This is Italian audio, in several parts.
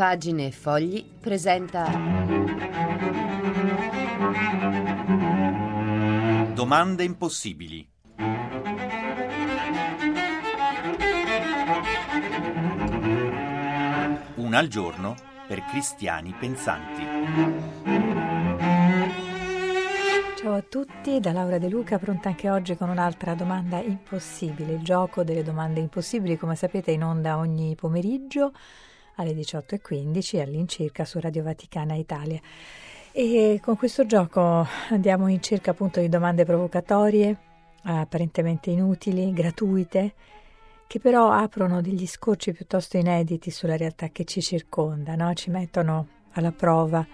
Pagine e Fogli presenta. Domande impossibili. Una al giorno per cristiani pensanti. Ciao a tutti, da Laura De Luca, pronta anche oggi con un'altra domanda impossibile, il gioco delle domande impossibili, come sapete in onda ogni pomeriggio alle 18.15 all'incirca su Radio Vaticana Italia. E con questo gioco andiamo in cerca appunto di domande provocatorie, apparentemente inutili, gratuite, che però aprono degli scorci piuttosto inediti sulla realtà che ci circonda, no? ci mettono alla prova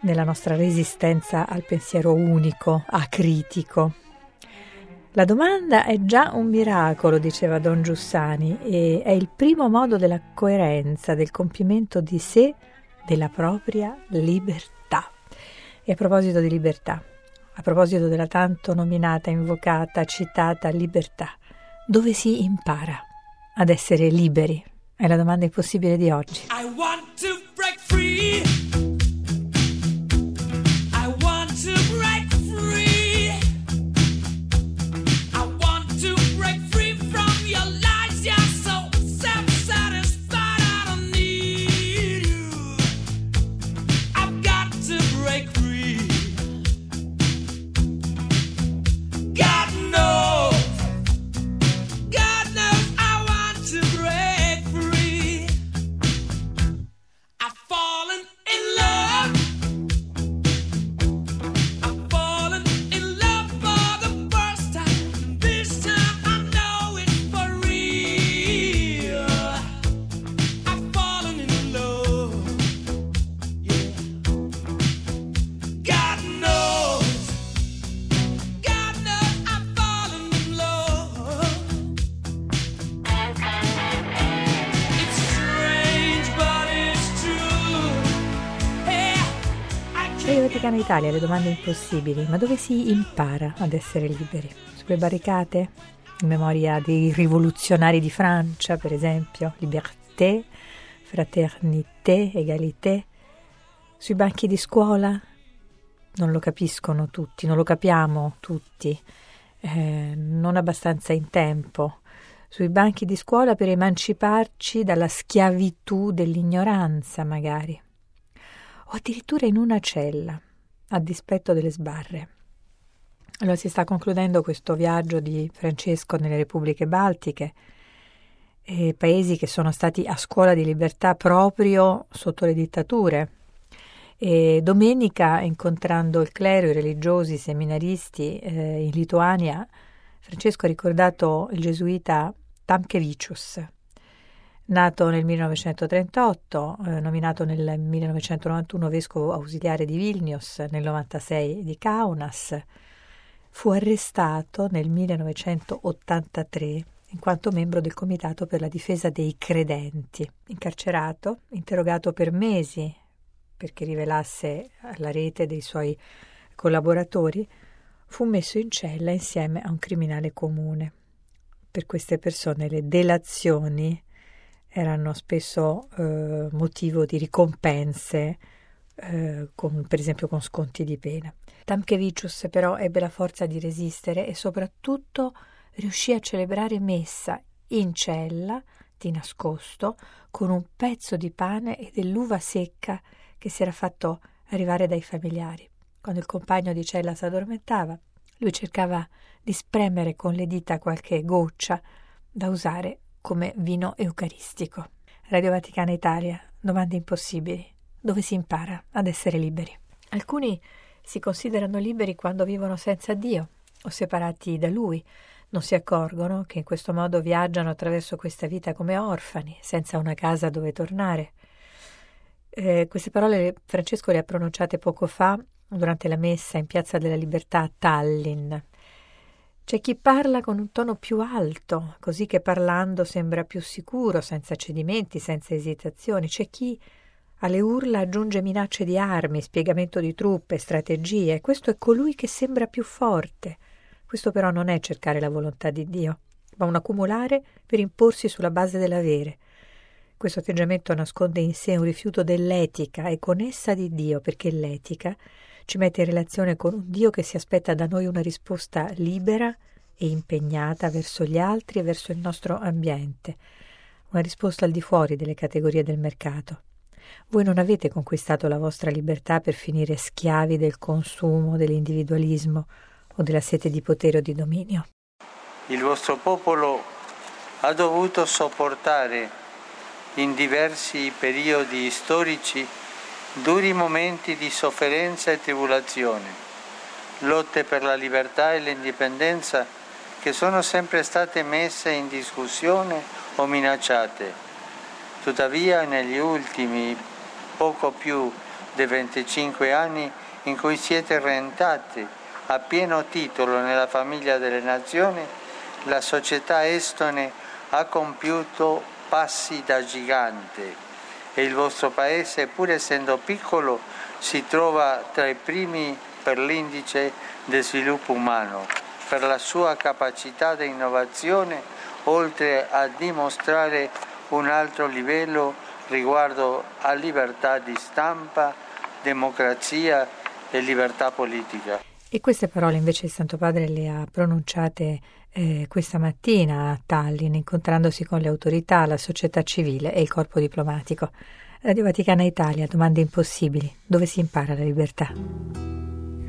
nella nostra resistenza al pensiero unico, acritico. La domanda è già un miracolo, diceva Don Giussani, e è il primo modo della coerenza, del compimento di sé, della propria libertà. E a proposito di libertà, a proposito della tanto nominata, invocata, citata libertà, dove si impara ad essere liberi? È la domanda impossibile di oggi. I want to break free. Vaticana Italia, le domande impossibili, ma dove si impara ad essere liberi? Sulle barricate? In memoria dei rivoluzionari di Francia, per esempio, liberté, fraternité, égalité? Sui banchi di scuola? Non lo capiscono tutti, non lo capiamo tutti, eh, non abbastanza in tempo. Sui banchi di scuola per emanciparci dalla schiavitù dell'ignoranza, magari o addirittura in una cella, a dispetto delle sbarre. Allora si sta concludendo questo viaggio di Francesco nelle repubbliche baltiche, eh, paesi che sono stati a scuola di libertà proprio sotto le dittature. E domenica, incontrando il clero, i religiosi, i seminaristi eh, in Lituania, Francesco ha ricordato il gesuita Tamkevicius, Nato nel 1938, eh, nominato nel 1991 vescovo ausiliare di Vilnius, nel 1996 di Kaunas, fu arrestato nel 1983 in quanto membro del Comitato per la difesa dei credenti. Incarcerato, interrogato per mesi perché rivelasse alla rete dei suoi collaboratori, fu messo in cella insieme a un criminale comune. Per queste persone le delazioni erano spesso eh, motivo di ricompense, eh, con, per esempio con sconti di pena. Tamkevicius però ebbe la forza di resistere e soprattutto riuscì a celebrare messa in cella, di nascosto, con un pezzo di pane e dell'uva secca che si era fatto arrivare dai familiari. Quando il compagno di cella si addormentava, lui cercava di spremere con le dita qualche goccia da usare come vino eucaristico. Radio Vaticana Italia, domande impossibili, dove si impara ad essere liberi. Alcuni si considerano liberi quando vivono senza Dio o separati da Lui, non si accorgono che in questo modo viaggiano attraverso questa vita come orfani, senza una casa dove tornare. Eh, queste parole Francesco le ha pronunciate poco fa durante la messa in Piazza della Libertà a Tallinn. C'è chi parla con un tono più alto, così che parlando sembra più sicuro, senza cedimenti, senza esitazioni. C'è chi alle urla aggiunge minacce di armi, spiegamento di truppe, strategie. Questo è colui che sembra più forte. Questo però non è cercare la volontà di Dio, ma un accumulare per imporsi sulla base dell'avere. Questo atteggiamento nasconde in sé un rifiuto dell'etica e con essa di Dio, perché l'etica ci mette in relazione con un Dio che si aspetta da noi una risposta libera e impegnata verso gli altri e verso il nostro ambiente, una risposta al di fuori delle categorie del mercato. Voi non avete conquistato la vostra libertà per finire schiavi del consumo, dell'individualismo o della sete di potere o di dominio. Il vostro popolo ha dovuto sopportare in diversi periodi storici duri momenti di sofferenza e tribolazione, lotte per la libertà e l'indipendenza che sono sempre state messe in discussione o minacciate. Tuttavia negli ultimi poco più di 25 anni in cui siete rientrati a pieno titolo nella famiglia delle nazioni, la società estone ha compiuto passi da gigante e il vostro paese, pur essendo piccolo, si trova tra i primi per l'indice di sviluppo umano, per la sua capacità di innovazione, oltre a dimostrare un alto livello riguardo a libertà di stampa, democrazia e libertà politica. E queste parole invece il Santo Padre le ha pronunciate eh, questa mattina a Tallinn, incontrandosi con le autorità, la società civile e il corpo diplomatico. Radio Vaticana Italia, domande impossibili. Dove si impara la libertà?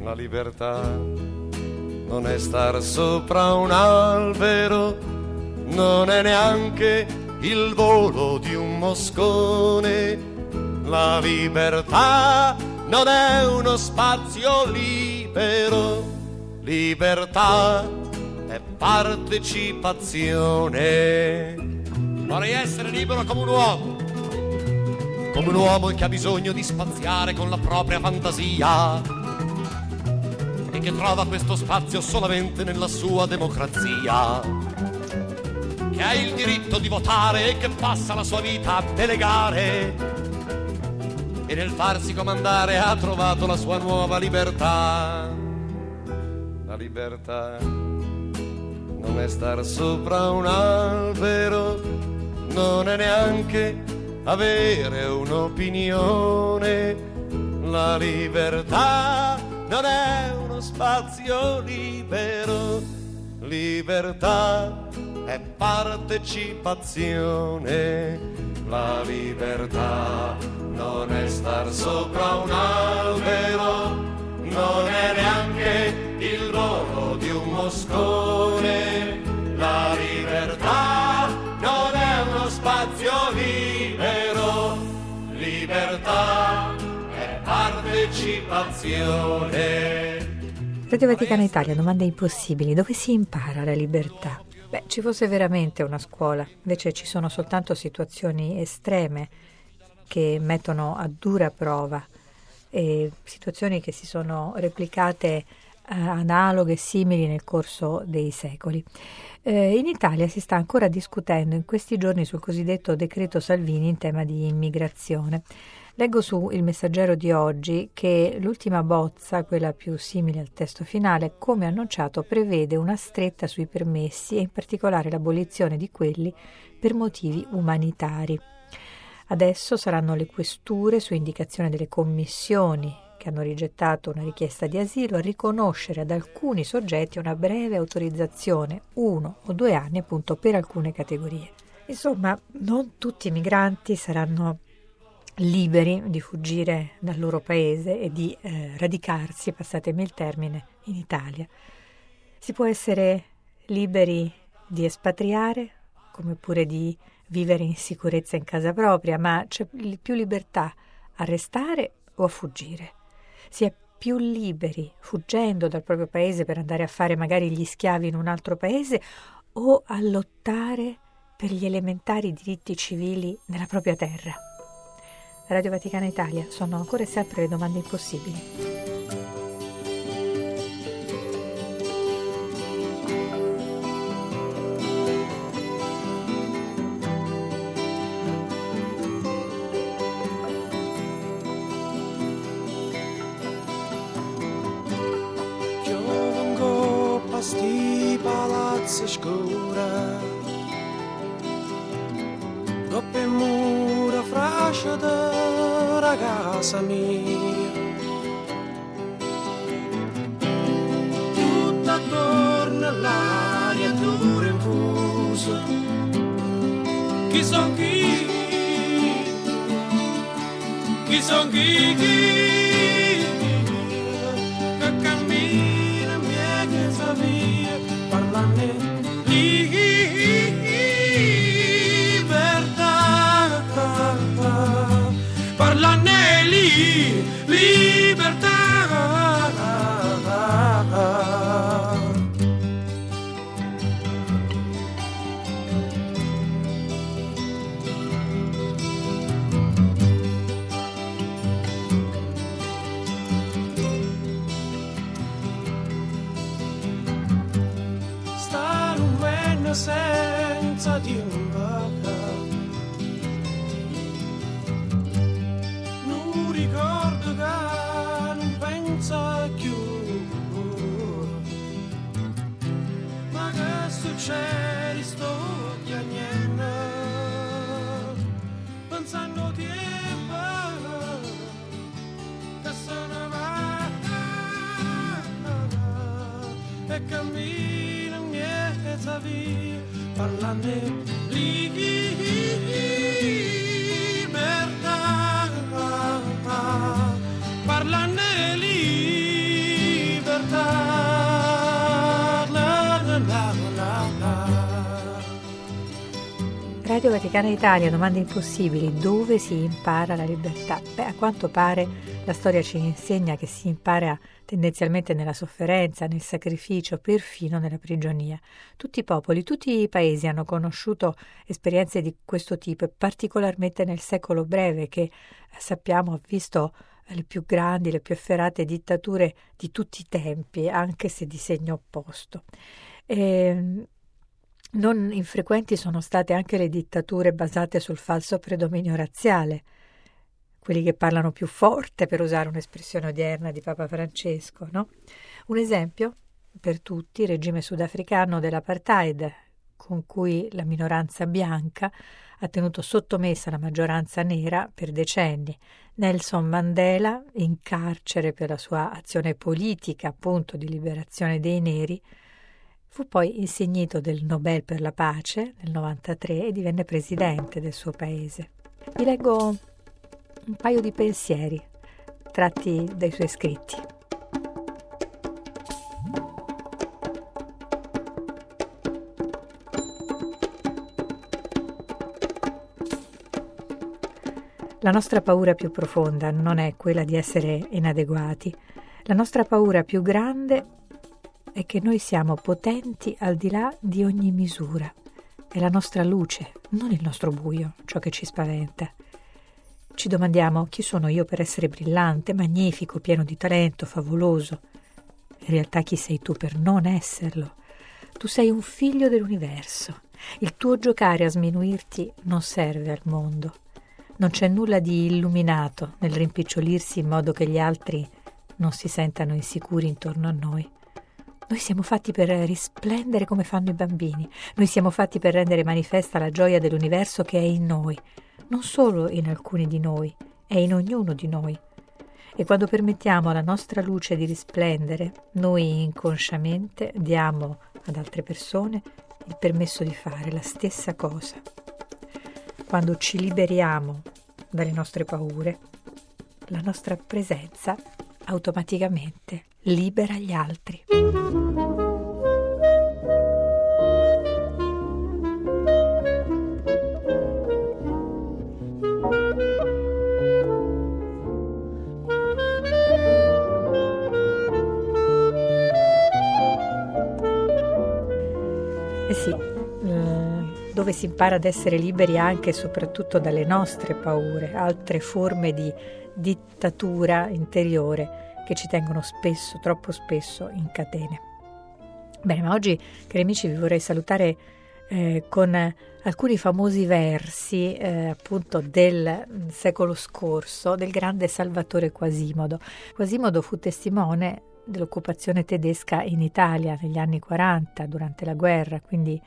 La libertà non è star sopra un albero, non è neanche il volo di un moscone. La libertà non è uno spazio libero, libertà è partecipazione. Vorrei essere libero come un uomo, come un uomo che ha bisogno di spaziare con la propria fantasia e che trova questo spazio solamente nella sua democrazia. Che ha il diritto di votare e che passa la sua vita a delegare e nel farsi comandare ha trovato la sua nuova libertà. La libertà non è star sopra un albero, non è neanche avere un'opinione. La libertà non è uno spazio libero, libertà è partecipazione. La libertà non è star sopra un albero, non è neanche il volo di un moscone. La libertà non è uno spazio libero, libertà è partecipazione. Radio Vaticana Italia, domande impossibili. Dove si impara la libertà? Beh, ci fosse veramente una scuola, invece ci sono soltanto situazioni estreme che mettono a dura prova e situazioni che si sono replicate analoghe e simili nel corso dei secoli. Eh, in Italia si sta ancora discutendo in questi giorni sul cosiddetto decreto Salvini in tema di immigrazione. Leggo su Il Messaggero di oggi che l'ultima bozza, quella più simile al testo finale, come annunciato, prevede una stretta sui permessi e in particolare l'abolizione di quelli per motivi umanitari. Adesso saranno le questure, su indicazione delle commissioni che hanno rigettato una richiesta di asilo a riconoscere ad alcuni soggetti una breve autorizzazione, uno o due anni appunto per alcune categorie. Insomma, non tutti i migranti saranno liberi di fuggire dal loro paese e di eh, radicarsi, passatemi il termine, in Italia. Si può essere liberi di espatriare, come pure di vivere in sicurezza in casa propria, ma c'è più libertà a restare o a fuggire si è più liberi fuggendo dal proprio paese per andare a fare magari gli schiavi in un altro paese o a lottare per gli elementari diritti civili nella propria terra. Radio Vaticana Italia sono ancora e sempre le domande impossibili. Casa mia. Tutto attorno all'aria dura infusa. Chi son chi? Chi son chi? chi? Di un bacca. Non ricordo che non pensa più. Ma che succede sto piagnendo? Pensando tempo che se ne va e cammina in mezza via parlando libertà parlando libertà Radio Vaticana Italia, domande impossibili, dove si impara la libertà? Beh, a quanto pare la storia ci insegna che si impara tendenzialmente nella sofferenza, nel sacrificio, perfino nella prigionia. Tutti i popoli, tutti i paesi hanno conosciuto esperienze di questo tipo e particolarmente nel secolo breve che eh, sappiamo ha visto le più grandi, le più efferate dittature di tutti i tempi, anche se di segno opposto. E, non infrequenti sono state anche le dittature basate sul falso predominio razziale, quelli che parlano più forte, per usare un'espressione odierna di Papa Francesco. No? Un esempio per tutti, il regime sudafricano dell'apartheid, con cui la minoranza bianca ha tenuto sottomessa la maggioranza nera per decenni. Nelson Mandela, in carcere per la sua azione politica, appunto di liberazione dei neri, fu poi insignito del Nobel per la pace nel 93 e divenne presidente del suo paese. Vi leggo un paio di pensieri tratti dai suoi scritti. La nostra paura più profonda non è quella di essere inadeguati. La nostra paura più grande è che noi siamo potenti al di là di ogni misura. È la nostra luce, non il nostro buio, ciò che ci spaventa. Ci domandiamo chi sono io per essere brillante, magnifico, pieno di talento, favoloso. In realtà chi sei tu per non esserlo? Tu sei un figlio dell'universo. Il tuo giocare a sminuirti non serve al mondo. Non c'è nulla di illuminato nel rimpicciolirsi in modo che gli altri non si sentano insicuri intorno a noi. Noi siamo fatti per risplendere come fanno i bambini. Noi siamo fatti per rendere manifesta la gioia dell'universo che è in noi, non solo in alcuni di noi, è in ognuno di noi. E quando permettiamo alla nostra luce di risplendere, noi inconsciamente diamo ad altre persone il permesso di fare la stessa cosa. Quando ci liberiamo dalle nostre paure, la nostra presenza automaticamente libera gli altri. Dove si impara ad essere liberi anche e soprattutto dalle nostre paure, altre forme di dittatura interiore che ci tengono spesso, troppo spesso, in catene. Bene, ma oggi, cari amici, vi vorrei salutare eh, con alcuni famosi versi eh, appunto del secolo scorso del grande Salvatore Quasimodo. Quasimodo fu testimone dell'occupazione tedesca in Italia negli anni 40 durante la guerra, quindi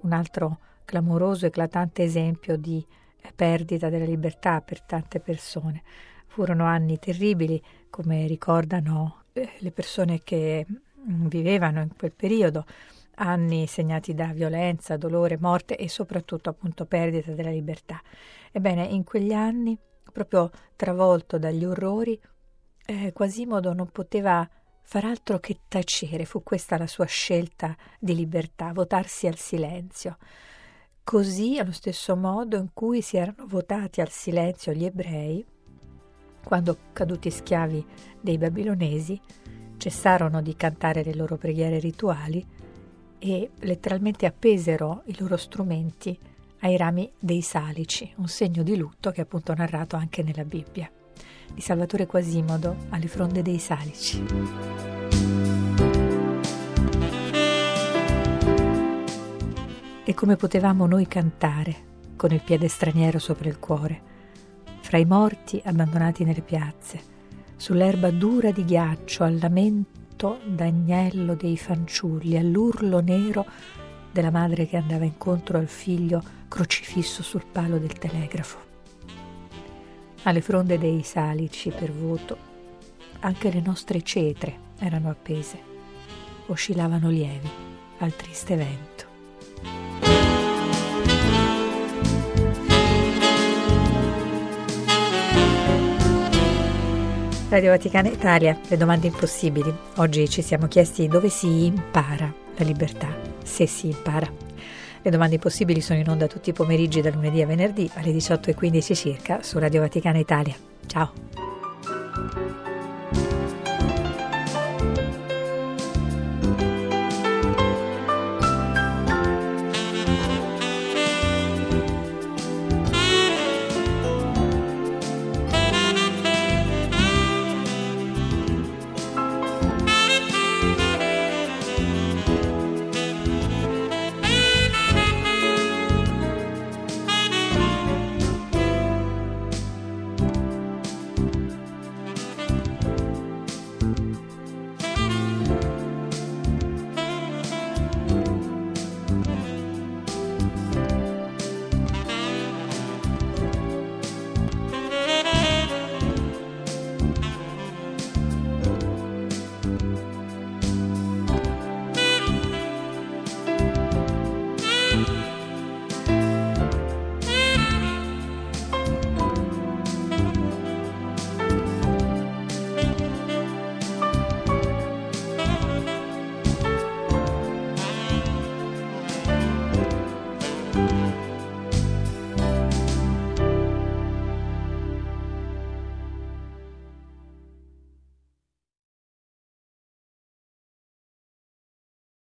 un altro clamoroso, eclatante esempio di perdita della libertà per tante persone. Furono anni terribili, come ricordano eh, le persone che mm, vivevano in quel periodo, anni segnati da violenza, dolore, morte e soprattutto appunto perdita della libertà. Ebbene, in quegli anni, proprio travolto dagli orrori, eh, Quasimodo non poteva far altro che tacere, fu questa la sua scelta di libertà, votarsi al silenzio. Così, allo stesso modo in cui si erano votati al silenzio gli ebrei, quando caduti schiavi dei babilonesi, cessarono di cantare le loro preghiere rituali e letteralmente appesero i loro strumenti ai rami dei salici, un segno di lutto che è appunto narrato anche nella Bibbia. Di Salvatore Quasimodo alle fronde dei salici. Come potevamo noi cantare con il piede straniero sopra il cuore, fra i morti abbandonati nelle piazze, sull'erba dura di ghiaccio, al lamento d'agnello dei fanciulli, all'urlo nero della madre che andava incontro al figlio crocifisso sul palo del telegrafo. Alle fronde dei salici per voto, anche le nostre cetre erano appese, oscillavano lievi al triste vento. Radio Vaticana Italia, le domande impossibili. Oggi ci siamo chiesti dove si impara la libertà, se si impara. Le domande impossibili sono in onda tutti i pomeriggi da lunedì a venerdì alle 18.15 circa su Radio Vaticana Italia. Ciao!